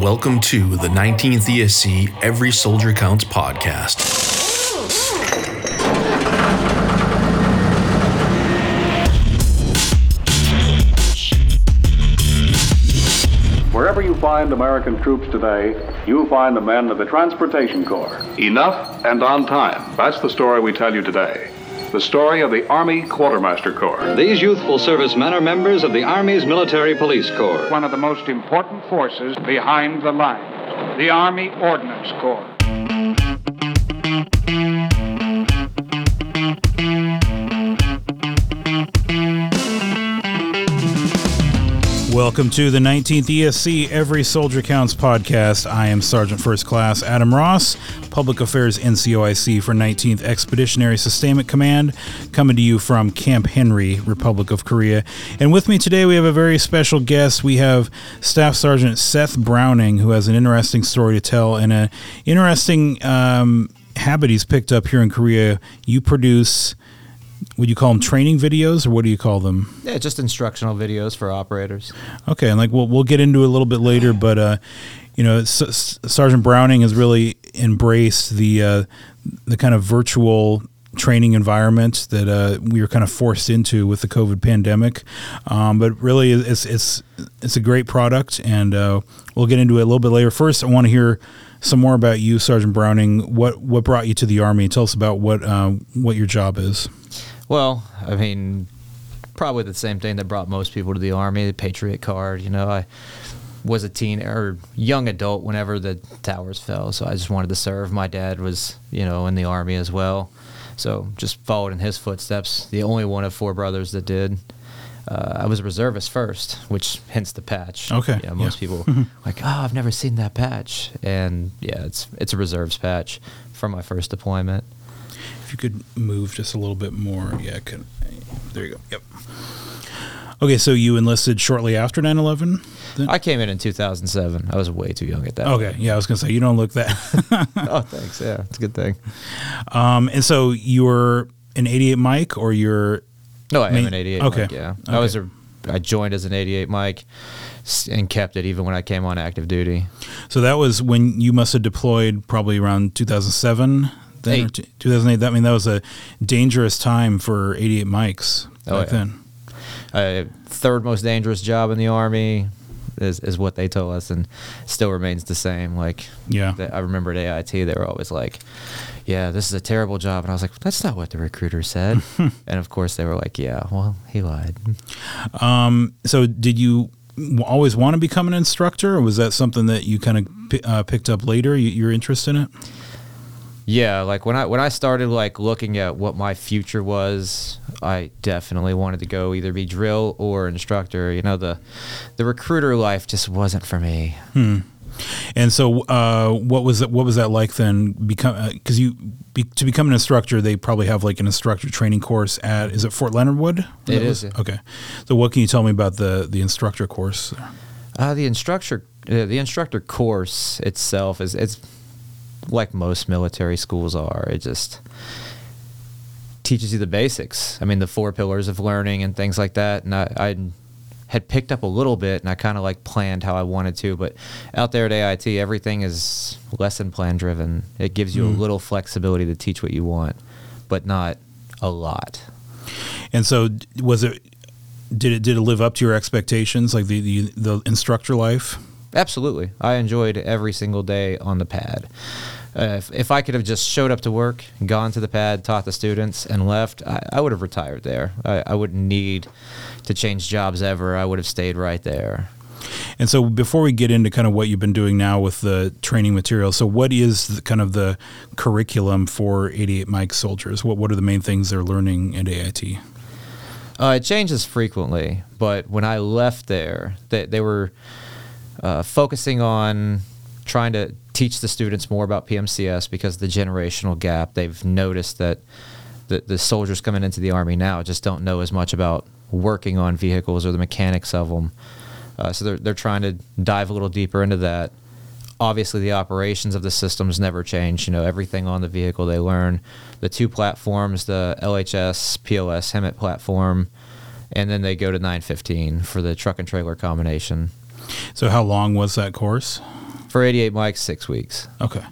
Welcome to the 19th ESC Every Soldier Counts podcast. Wherever you find American troops today, you find the men of the Transportation Corps. Enough and on time. That's the story we tell you today. The story of the Army Quartermaster Corps. These youthful servicemen are members of the Army's Military Police Corps. one of the most important forces behind the lines, the Army Ordnance Corps. Welcome to the 19th ESC Every Soldier Counts podcast. I am Sergeant First Class Adam Ross, Public Affairs NCOIC for 19th Expeditionary Sustainment Command, coming to you from Camp Henry, Republic of Korea. And with me today, we have a very special guest. We have Staff Sergeant Seth Browning, who has an interesting story to tell and an interesting um, habit he's picked up here in Korea. You produce. Would you call them training videos, or what do you call them? Yeah, just instructional videos for operators. Okay, and like we'll we'll get into it a little bit later, but uh, you know, S- S- Sergeant Browning has really embraced the uh, the kind of virtual training environment that uh, we were kind of forced into with the COVID pandemic. Um, but really, it's it's it's a great product, and uh, we'll get into it a little bit later. First, I want to hear some more about you, Sergeant Browning. What what brought you to the Army? Tell us about what uh, what your job is. Well, I mean, probably the same thing that brought most people to the army, the Patriot card. You know, I was a teen or young adult whenever the towers fell, so I just wanted to serve. My dad was, you know, in the army as well, so just followed in his footsteps. The only one of four brothers that did. Uh, I was a reservist first, which hence the patch. Okay, Yeah, most yeah. people like, oh, I've never seen that patch, and yeah, it's it's a reserves patch from my first deployment. If you could move just a little bit more. Yeah, could. There you go. Yep. Okay, so you enlisted shortly after 9 11? I came in in 2007. I was way too young at that. Okay, yeah, I was going to say, you don't look that. Oh, thanks. Yeah, it's a good thing. um, and so you were an 88 Mike or you're. No, I am an 88 okay. Mike, yeah. Okay. I was a I joined as an 88 Mike and kept it even when I came on active duty. So that was when you must have deployed probably around 2007? Then, Eight. t- 2008. That I mean that was a dangerous time for 88 Mikes Oh, back yeah. then. Uh, third most dangerous job in the army is, is what they told us and still remains the same. Like Yeah. the- I remember at AIT they were always like, "Yeah, this is a terrible job," and I was like, "That's not what the recruiter said." and of course they were like, "Yeah, well, he lied." Um, so did you always want to become an instructor, or was that something that you kind of uh, picked up later? You, your interest in it? Yeah, like when I when I started like looking at what my future was, I definitely wanted to go either be drill or instructor. You know, the the recruiter life just wasn't for me. And so, uh, what was that? What was that like then? Become because you be, to become an instructor, they probably have like an instructor training course at is it Fort Leonard Wood? It That is, yeah. Okay. So, what can you tell me about the the instructor course? Uh, the instructor uh, the instructor course itself is it's like most military schools are. It just teaches you the basics. I mean, the four pillars of learning and things like that. And I, I had picked up a little bit, and I kind of like planned how I wanted to. But out there at AIT, everything is lesson plan driven. It gives you a mm. little flexibility to teach what you want, but not a lot. And so, was it? Did it did it live up to your expectations, like the the, the instructor life? Absolutely. I enjoyed every single day on the pad. Uh, if, if I could have just showed up to work, gone to the pad, taught the students, and left, I, I would have retired there. I, I wouldn't need to change jobs ever. I would have stayed right there. And so, before we get into kind of what you've been doing now with the training material, so what is the, kind of the curriculum for 88 Mike soldiers? What what are the main things they're learning at AIT? Uh, it changes frequently, but when I left there, they, they were uh, focusing on trying to teach the students more about PMCS because the generational gap. They've noticed that the, the soldiers coming into the Army now just don't know as much about working on vehicles or the mechanics of them. Uh, so they're, they're trying to dive a little deeper into that. Obviously, the operations of the systems never change. You know, everything on the vehicle they learn. The two platforms, the LHS, PLS, HEMTT platform, and then they go to 915 for the truck and trailer combination. So, how long was that course? For 88 Mikes, six weeks. Okay.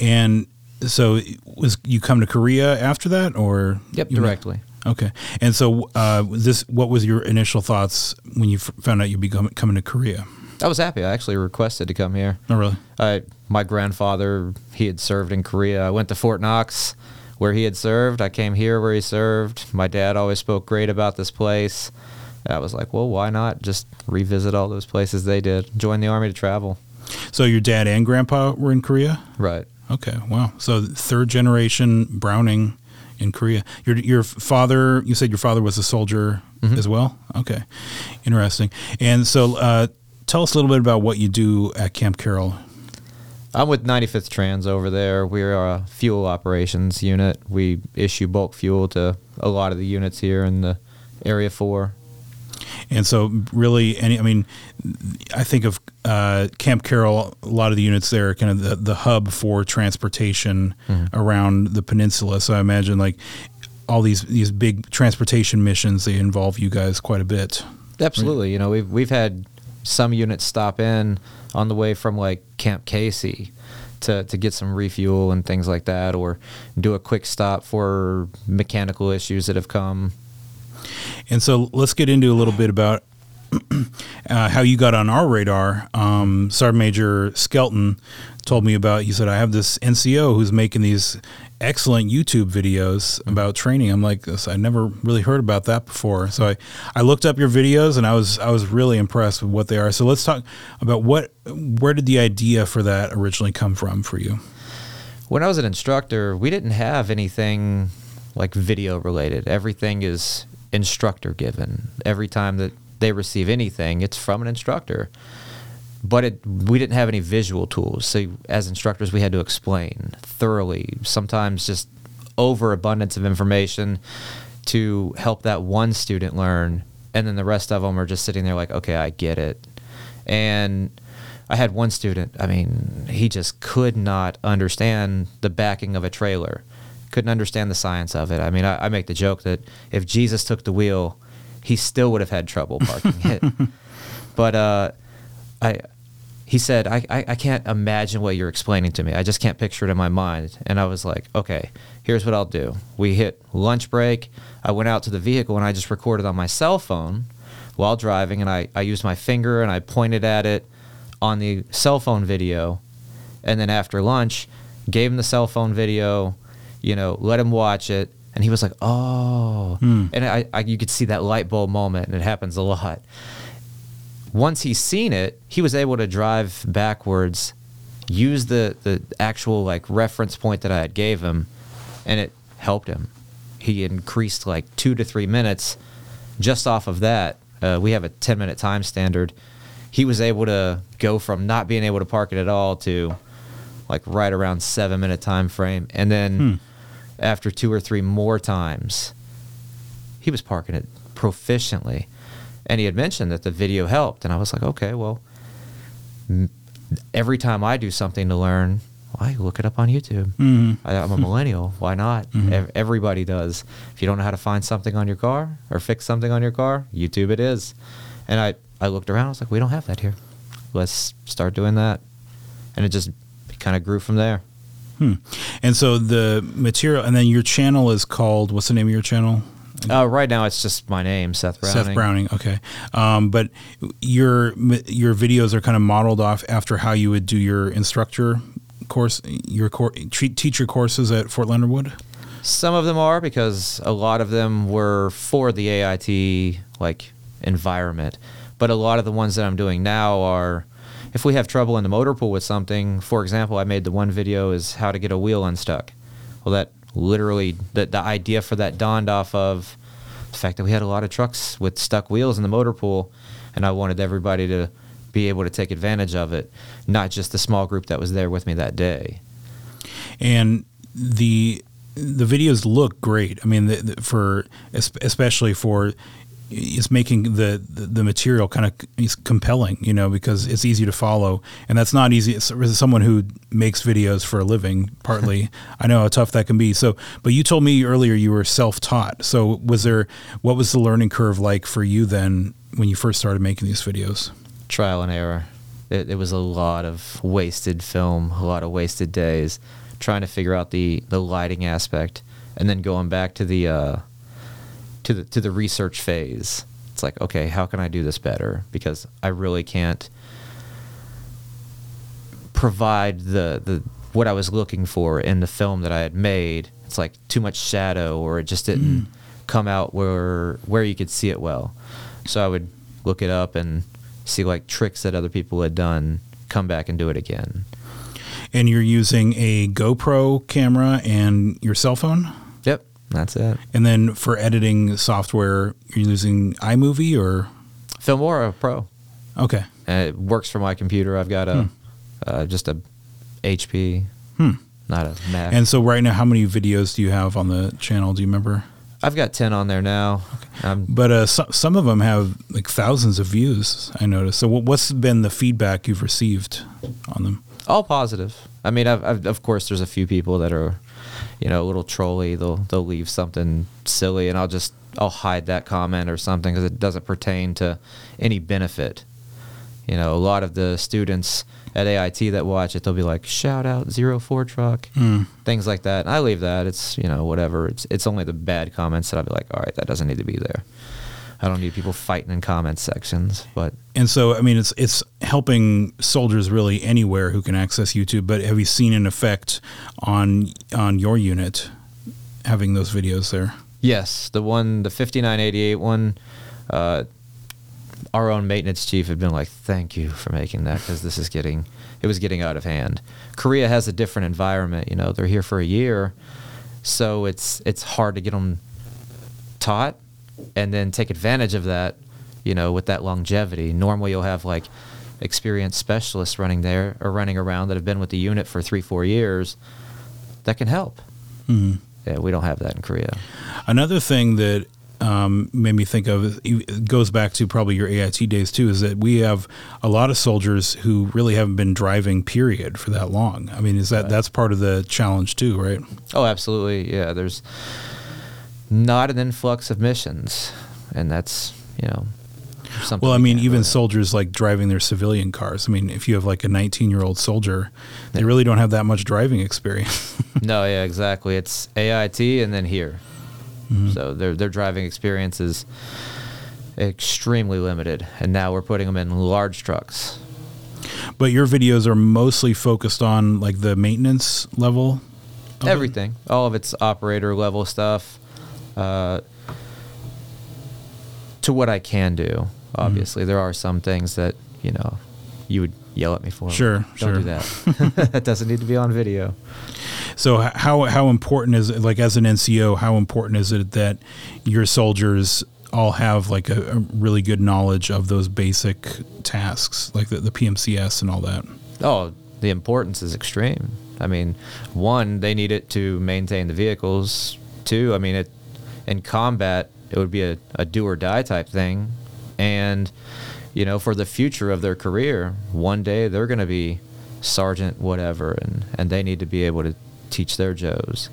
And so was you come to Korea after that or Yep, directly. Okay. And so uh, this what was your initial thoughts when you f- found out you'd be com- coming to Korea? I was happy. I actually requested to come here. Oh, really? I, my grandfather, he had served in Korea. I went to Fort Knox, where he had served. I came here where he served. My dad always spoke great about this place. I was like, well, why not just revisit all those places they did? Join the army to travel. So your dad and grandpa were in Korea? Right. Okay. Wow. So third generation Browning in Korea. Your your father, you said your father was a soldier as well? Okay. Interesting. And so uh, tell us a little bit about what you do at Camp Carroll. I'm with 95th Trans over there. We are a fuel operations unit. We issue bulk fuel to a lot of the units here in the Area 4. And so, really, any I mean, I think of uh, Camp Carroll. A lot of the units there are kind of the, the hub for transportation around the peninsula. So I imagine like all these these big transportation missions they involve you guys quite a bit. Absolutely. You know, we've we've had some units stop in on the way from like Camp Casey to, to get some refuel and things like that, or do a quick stop for mechanical issues that have come. And so let's get into a little bit about uh, how you got on our radar. Um, Sergeant Major Skelton told me about. He said, "I have this NCO who's making these excellent YouTube videos about training." I'm like, "This- "I never really heard about that before." So I, I looked up your videos and I was I was really impressed with what they are. So let's talk about what where did the idea for that originally come from for you? When I was an instructor, we didn't have anything like video related. Everything is instructor given. Every time that they receive anything, it's from an instructor. But it, we didn't have any visual tools. So as instructors, we had to explain thoroughly, sometimes just overabundance of information to help that one student learn. And then the rest of them are just sitting there like, okay, I get it. And I had one student, I mean, he just could not understand the backing of a trailer, couldn't understand the science of it. I mean, I, I make the joke that if Jesus took the wheel, he still would have had trouble parking it. But uh, I, he said, I, I, I can't imagine what you're explaining to me. I just can't picture it in my mind. And I was like, okay, here's what I'll do. We hit lunch break. I went out to the vehicle and I just recorded on my cell phone while driving. And I, I used my finger and I pointed at it on the cell phone video. And then after lunch, gave him the cell phone video, you know, let him watch it. And he was like, oh. And I, I, you could see that light bulb moment, and it happens a lot once he's seen it, he was able to drive backwards, use the the actual like reference point that I had gave him, and it helped him. He increased like two to three minutes just off of that. Uh, we have a ten minute time standard. He was able to go from not being able to park it at all to like right around seven minute time frame, and then after two or three more times, he was parking it proficiently. And he had mentioned that the video helped. And i was like okay well every time i do something to learn well, i look it up on youtube? Mm-hmm. I, i'm a millennial. Why not? Mm-hmm. Ev- everybody does. If you don't know how to find something on your car or fix something on your car youtube it is. And i i looked around. I was like we don't have that here. Let's start doing that. And it just kind of grew from there hmm. And so the material, and then your channel is called what's the name of your channel? uh, right now it's just my name seth browning Seth Browning. Okay, um, but your your videos are kind of modeled off after how you would do your instructor course, your cor- teacher courses at Fort Leonard Wood. Some of them are because a lot of them were for the AIT like environment, but a lot of the ones that I'm doing now are if we have trouble in the motor pool with something. For example, I made the one video is how to get a wheel unstuck. Well, that literally the the idea for that dawned off of the fact that we had a lot of trucks with stuck wheels in the motor pool, and I wanted everybody to be able to take advantage of it, not just the small group that was there with me that day. and the the videos look great. I mean, the, the, for especially for it's making the, the, the material kind of is compelling, you know, because it's easy to follow, and that's not easy. As as someone who makes videos for a living, partly, I know how tough that can be. So, but you told me earlier you were self taught. So, was there what was the learning curve like for you then when you first started making these videos? trial and error. It, it was a lot of wasted film, a lot of wasted days, trying to figure out the the lighting aspect, and then going back to the uh, to the to the research phase. It's like, okay, how can I do this better? Because I really can't provide the the what I was looking for in the film that I had made. It's like too much shadow, or it just didn't mm. come out where where you could see it well. So I would look it up and see like tricks that other people had done, come back and do it again. And you're using a GoPro camera and your cell phone? Yep, that's it. And then for editing software, you're using iMovie or Filmora Pro. okay. And it works for my computer. I've got a uh, just a HP, not a Mac. And so right now, how many videos do you have on the channel? Do you remember? I've got ten on there now. Um, But uh, so, some of them have like thousands of views. I noticed. So what, what's been the feedback you've received on them? all positive. I mean, I've, I've, of course, there's a few people that are, you know, a little trolley. They'll they'll leave something silly, and I'll just I'll hide that comment or something because it doesn't pertain to any benefit. You know, a lot of the students at AIT that watch it, they'll be like, "Shout out zero four truck," hmm. things like that. And I leave that. It's you know whatever. It's it's only the bad comments that I'll be like, "All right, that doesn't need to be there." I don't need people fighting in comment sections, but And so, I mean, it's it's helping soldiers really anywhere who can access YouTube. But have you seen an effect on on your unit having those videos there? Yes, the one, the 5988 one, uh, our own maintenance chief had been like, thank you for making that because this is getting, it was getting out of hand. Korea has a different environment, you know, they're here for a year. So it's, it's hard to get them taught and then take advantage of that, you know, with that longevity. Normally you'll have like experienced specialists running there or running around that have been with the unit for three, four years that can help. Yeah, we don't have that in Korea. Another thing that um, made me think of goes back to probably your AIT days too. Is that we have a lot of soldiers who really haven't been driving period for that long. I mean, is that that's part of the challenge too, right? Oh, absolutely. Yeah, there's not an influx of missions, and that's you know something. Well, I mean, even soldiers like driving their civilian cars. I mean, if you have like a 19 year old soldier, they really don't have that much driving experience. no, yeah, exactly. It's AIT and then here, mm-hmm. so their their driving experience is extremely limited, and now we're putting them in large trucks. but your videos are mostly focused on like the maintenance level. of it? Everything, all of it's operator level stuff. Uh, to what I can do, obviously, there are some things that you know you would yell at me for. Sure, don't sure. do that. that doesn't need to be on video. So how how important is it, like as an NCO? How important is it that your soldiers all have like a, a really good knowledge of those basic tasks, like the, the PMCS and all that? Oh, the importance is extreme. I mean, one, they need it to maintain the vehicles. Two, I mean, it in combat, it would be a, a do or die type thing. And, you know, for the future of their career, one day they're going to be sergeant whatever, and, and they need to be able to teach their Joes.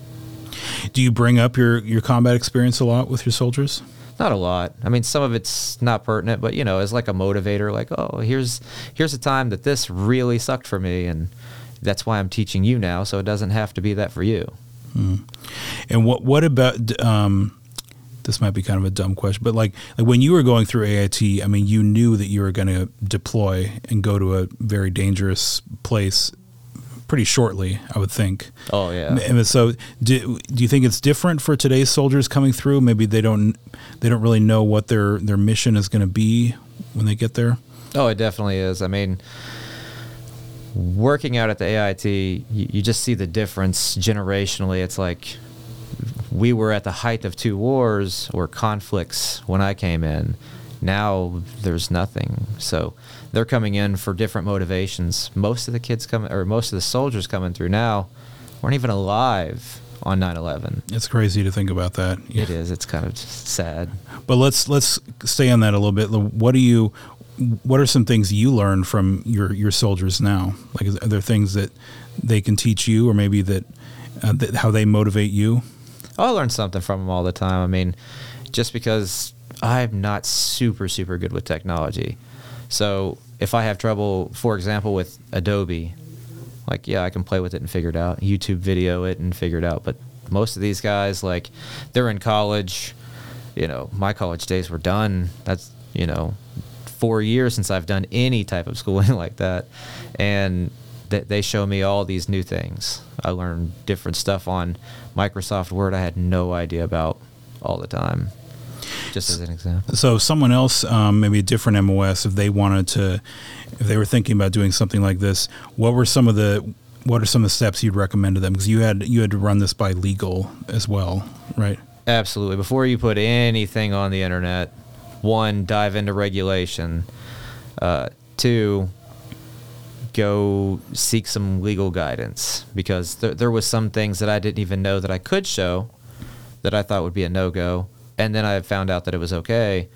Do you bring up your your combat experience a lot with your soldiers? Not a lot. I mean, some of it's not pertinent, but you know, it's like a motivator, like, oh, here's here's a time that this really sucked for me, and that's why I'm teaching you now, so it doesn't have to be that for you. And what what about um, this might be kind of a dumb question, but like like when you were going through AIT, I mean, you knew that you were going to deploy and go to a very dangerous place pretty shortly, I would think. Oh yeah. And so, do, do you think it's different for today's soldiers coming through? Maybe they don't they don't really know what their their mission is going to be when they get there. Oh, it definitely is. I mean, working out at the AIT, you, you just see the difference generationally. It's like we were at the height of two wars or conflicts when I came in. Now there's nothing. So they're coming in for different motivations. Most of the kids coming, or most of the soldiers coming through now, weren't even alive on 9/11. It's crazy to think about that. It is. It's kind of sad. But let's let's stay on that a little bit. What do you? What are some things you learn from your your soldiers now? Like, are there things that they can teach you, or maybe that, uh, that how they motivate you? Oh, I learn something from them all the time. I mean, just because I'm not super, super good with technology. So if I have trouble, for example, with Adobe, like yeah, I can play with it and figure it out. YouTube video it and figure it out. But most of these guys, like, they're in college. You know, my college days were done. That's you know, four years since I've done any type of schooling like that, and th- they show me all these new things. I learned different stuff on Microsoft Word I had no idea about all the time. Just as an example. So someone else, um, maybe a different MOS, if they wanted to, if they were thinking about doing something like this, what were some of the what are some of the steps you'd recommend to them? Because you had you had to run this by legal as well, right? Absolutely. Before you put anything on the internet, one, dive into regulation. Uh, two, go seek some legal guidance because there, there was some things that I didn't even know that I could show that I thought would be a no go, and then I found out that it was okay,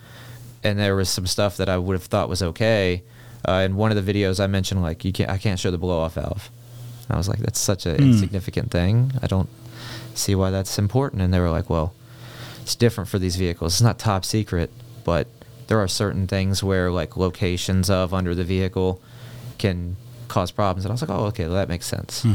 and there was some stuff that I would have thought was okay. Uh, in one of the videos, I mentioned like you can't, I can't show the blow off valve. I was like, that's such an insignificant thing. I don't see why that's important. And they were like, well, it's different for these vehicles. It's not top secret, but there are certain things where like locations of under the vehicle can cause problems. And I was like, oh, okay, well, that makes sense.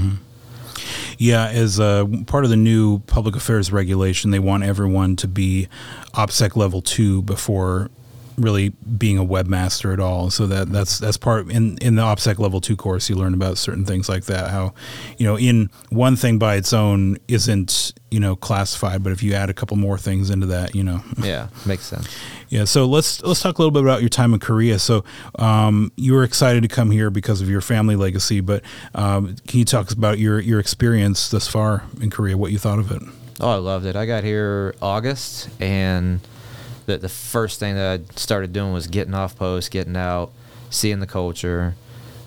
Yeah, as uh, part of the new public affairs regulation, they want everyone to be OPSEC level two before really being a webmaster at all. So that that's that's part in in the OPSEC level two course. You learn about certain things like that. How you know in one thing by its own isn't you know classified, but if you add a couple more things into that, you know. Yeah, makes sense. Yeah, so let's let's talk a little bit about your time in Korea. So um, you were excited to come here because of your family legacy, but um, can you talk about your your experience thus far in Korea? What you thought of it? Oh, I loved it. I got here August, and the the first thing that I started doing was getting off post, getting out, seeing the culture.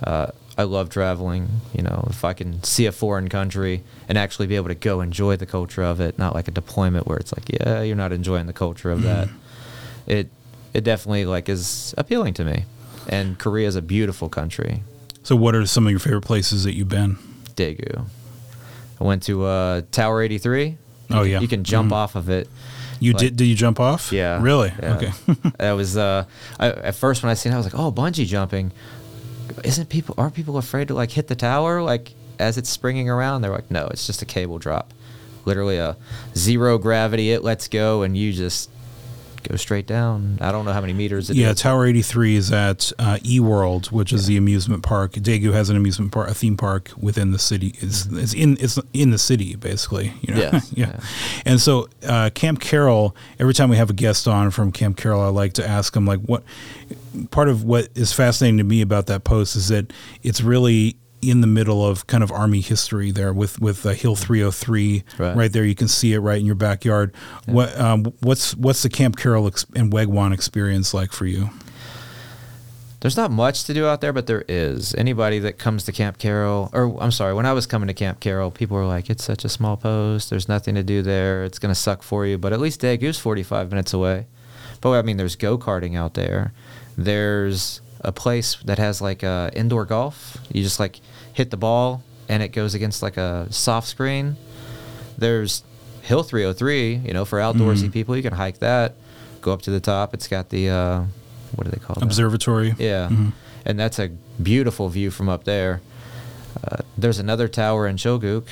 Uh, I love traveling. You know, if I can see a foreign country and actually be able to go enjoy the culture of it, not like a deployment where it's like, yeah, you're not enjoying the culture of that. It it definitely like is appealing to me. And Korea is a beautiful country. So, what are some of your favorite places that you've been? Daegu. I went to uh, Tower 83. You Oh, yeah. You can jump Mhm. off of it. You Like- did? Did you jump off? Yeah. Really? yeah. Okay. that was uh I, at first when I seen it I was like, "Oh, bungee jumping. Isn't people aren't people afraid to like hit the tower like as it's springing around?" They're like, "No, it's just a cable drop. Literally a zero gravity it lets go and you just go straight down. I don't know how many meters it is. yeah, Tower 83 is at uh, eWorld, which is the amusement park. Daegu has an amusement park, a theme park within the city. It's, it's in it's in the city basically. You know? Yes, yeah. yeah. And so uh, Camp Carroll. Every time we have a guest on from Camp Carroll, I like to ask them like what part of what is fascinating to me about that post is that it's really in the middle of kind of army history there with with uh, Hill 303 Right. right there you can see it right in your backyard what um, what's what's the Camp Carroll ex- and Waegwan experience like for you There's not much to do out there, but there is. Anybody that comes to Camp Carroll, or I'm sorry, when I was coming to Camp Carroll, people were like, "It's such a small post. There's nothing to do there. It's gonna suck for you." But at least Daegu's 45 minutes away. But I mean, there's go karting out there. There's a place that has like uh, indoor golf. You just like hit the ball, and it goes against like a soft screen. There's Hill 303, you know, for outdoorsy people. You can hike that. Go up to the top. It's got the uh, what do they call that? observatory Yeah, Mhm. and that's a beautiful view from up there. Uh, there's another tower in Choguk,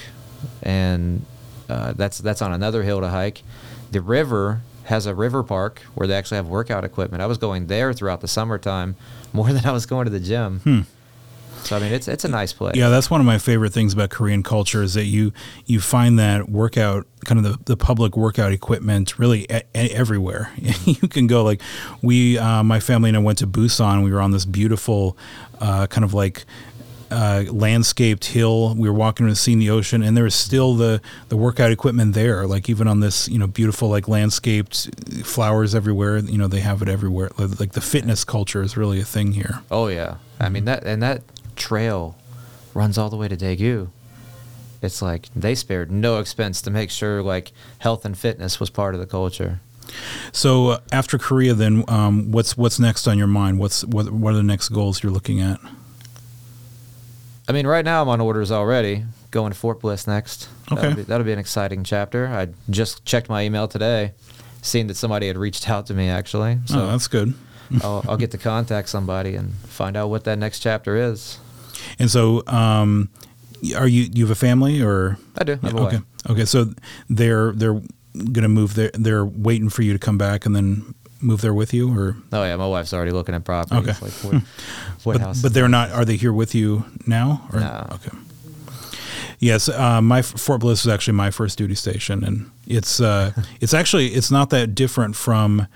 and uh, that's that's on another hill to hike. The river has a river park where they actually have workout equipment. I was going there throughout the summertime more than I was going to the gym. Hmm. So I mean, it's it's a nice place. Yeah, that's one of my favorite things about Korean culture is that you you find that workout kind of the, the public workout equipment really a, a- everywhere. you can go like we uh, my family and I went to Busan. We were on this beautiful uh, kind of like uh, landscaped hill. We were walking and seeing the ocean, and there was still the the workout equipment there. Like even on this, you know, beautiful like landscaped flowers everywhere. You know, they have it everywhere. Like the fitness culture is really a thing here. Oh yeah, I mean that and that trail runs all the way to Daegu. It's like they spared no expense to make sure like health and fitness was part of the culture. So uh, after Korea, then um, what's what's next on your mind? What's what what are the next goals you're looking at? I mean, right now I'm on orders already. Going to Fort Bliss next. Okay. That'll be, that'll be an exciting chapter. I just checked my email today, seeing that somebody had reached out to me actually. So oh, that's good. I'll, I'll get to contact somebody and find out what that next chapter is. And so, um, are you you have a family or? I do. I have okay. Okay. So they're they're gonna move. There. They're waiting for you to come back and then move there with you, or Oh yeah, my wife's already looking at properties. Okay. Like what, what but, house? but they're not. Are they here with you now? Or? No. Okay. Yes, uh, my Fort Bliss is actually my first duty station, and it's uh, it's actually it's not that different from.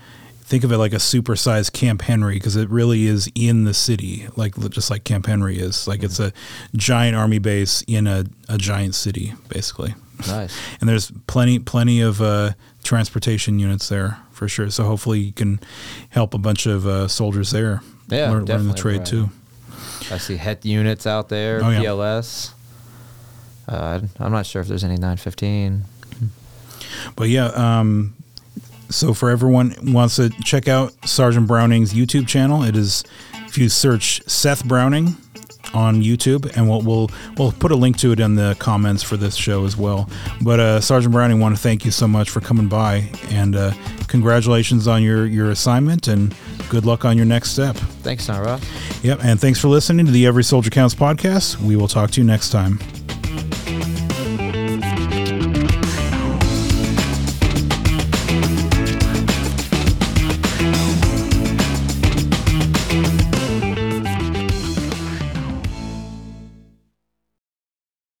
Think of it like a supersized Camp Henry because it really is in the city, like just like Camp Henry is. Like it's a giant army base in a, a giant city, basically. nice. And there's plenty plenty of uh, transportation units there for sure. So hopefully you can help a bunch of uh, soldiers there Yeah, learn, learn the trade right. too. I see HET units out there. Oh, yeah. PLS. Uh, I'm not sure if there's any 915. But yeah, um, so for everyone who wants to check out Sergeant Browning's YouTube channel, it is if you search Seth Browning on YouTube, and we'll we'll we'll put a link to it in the comments for this show as well. But uh, Sergeant Browning, want to thank you so much for coming by, and uh, congratulations on your your assignment, and good luck on your next step. Thanks, Ross. Yep, and thanks for listening to the Every Soldier Counts podcast. We will talk to you next time.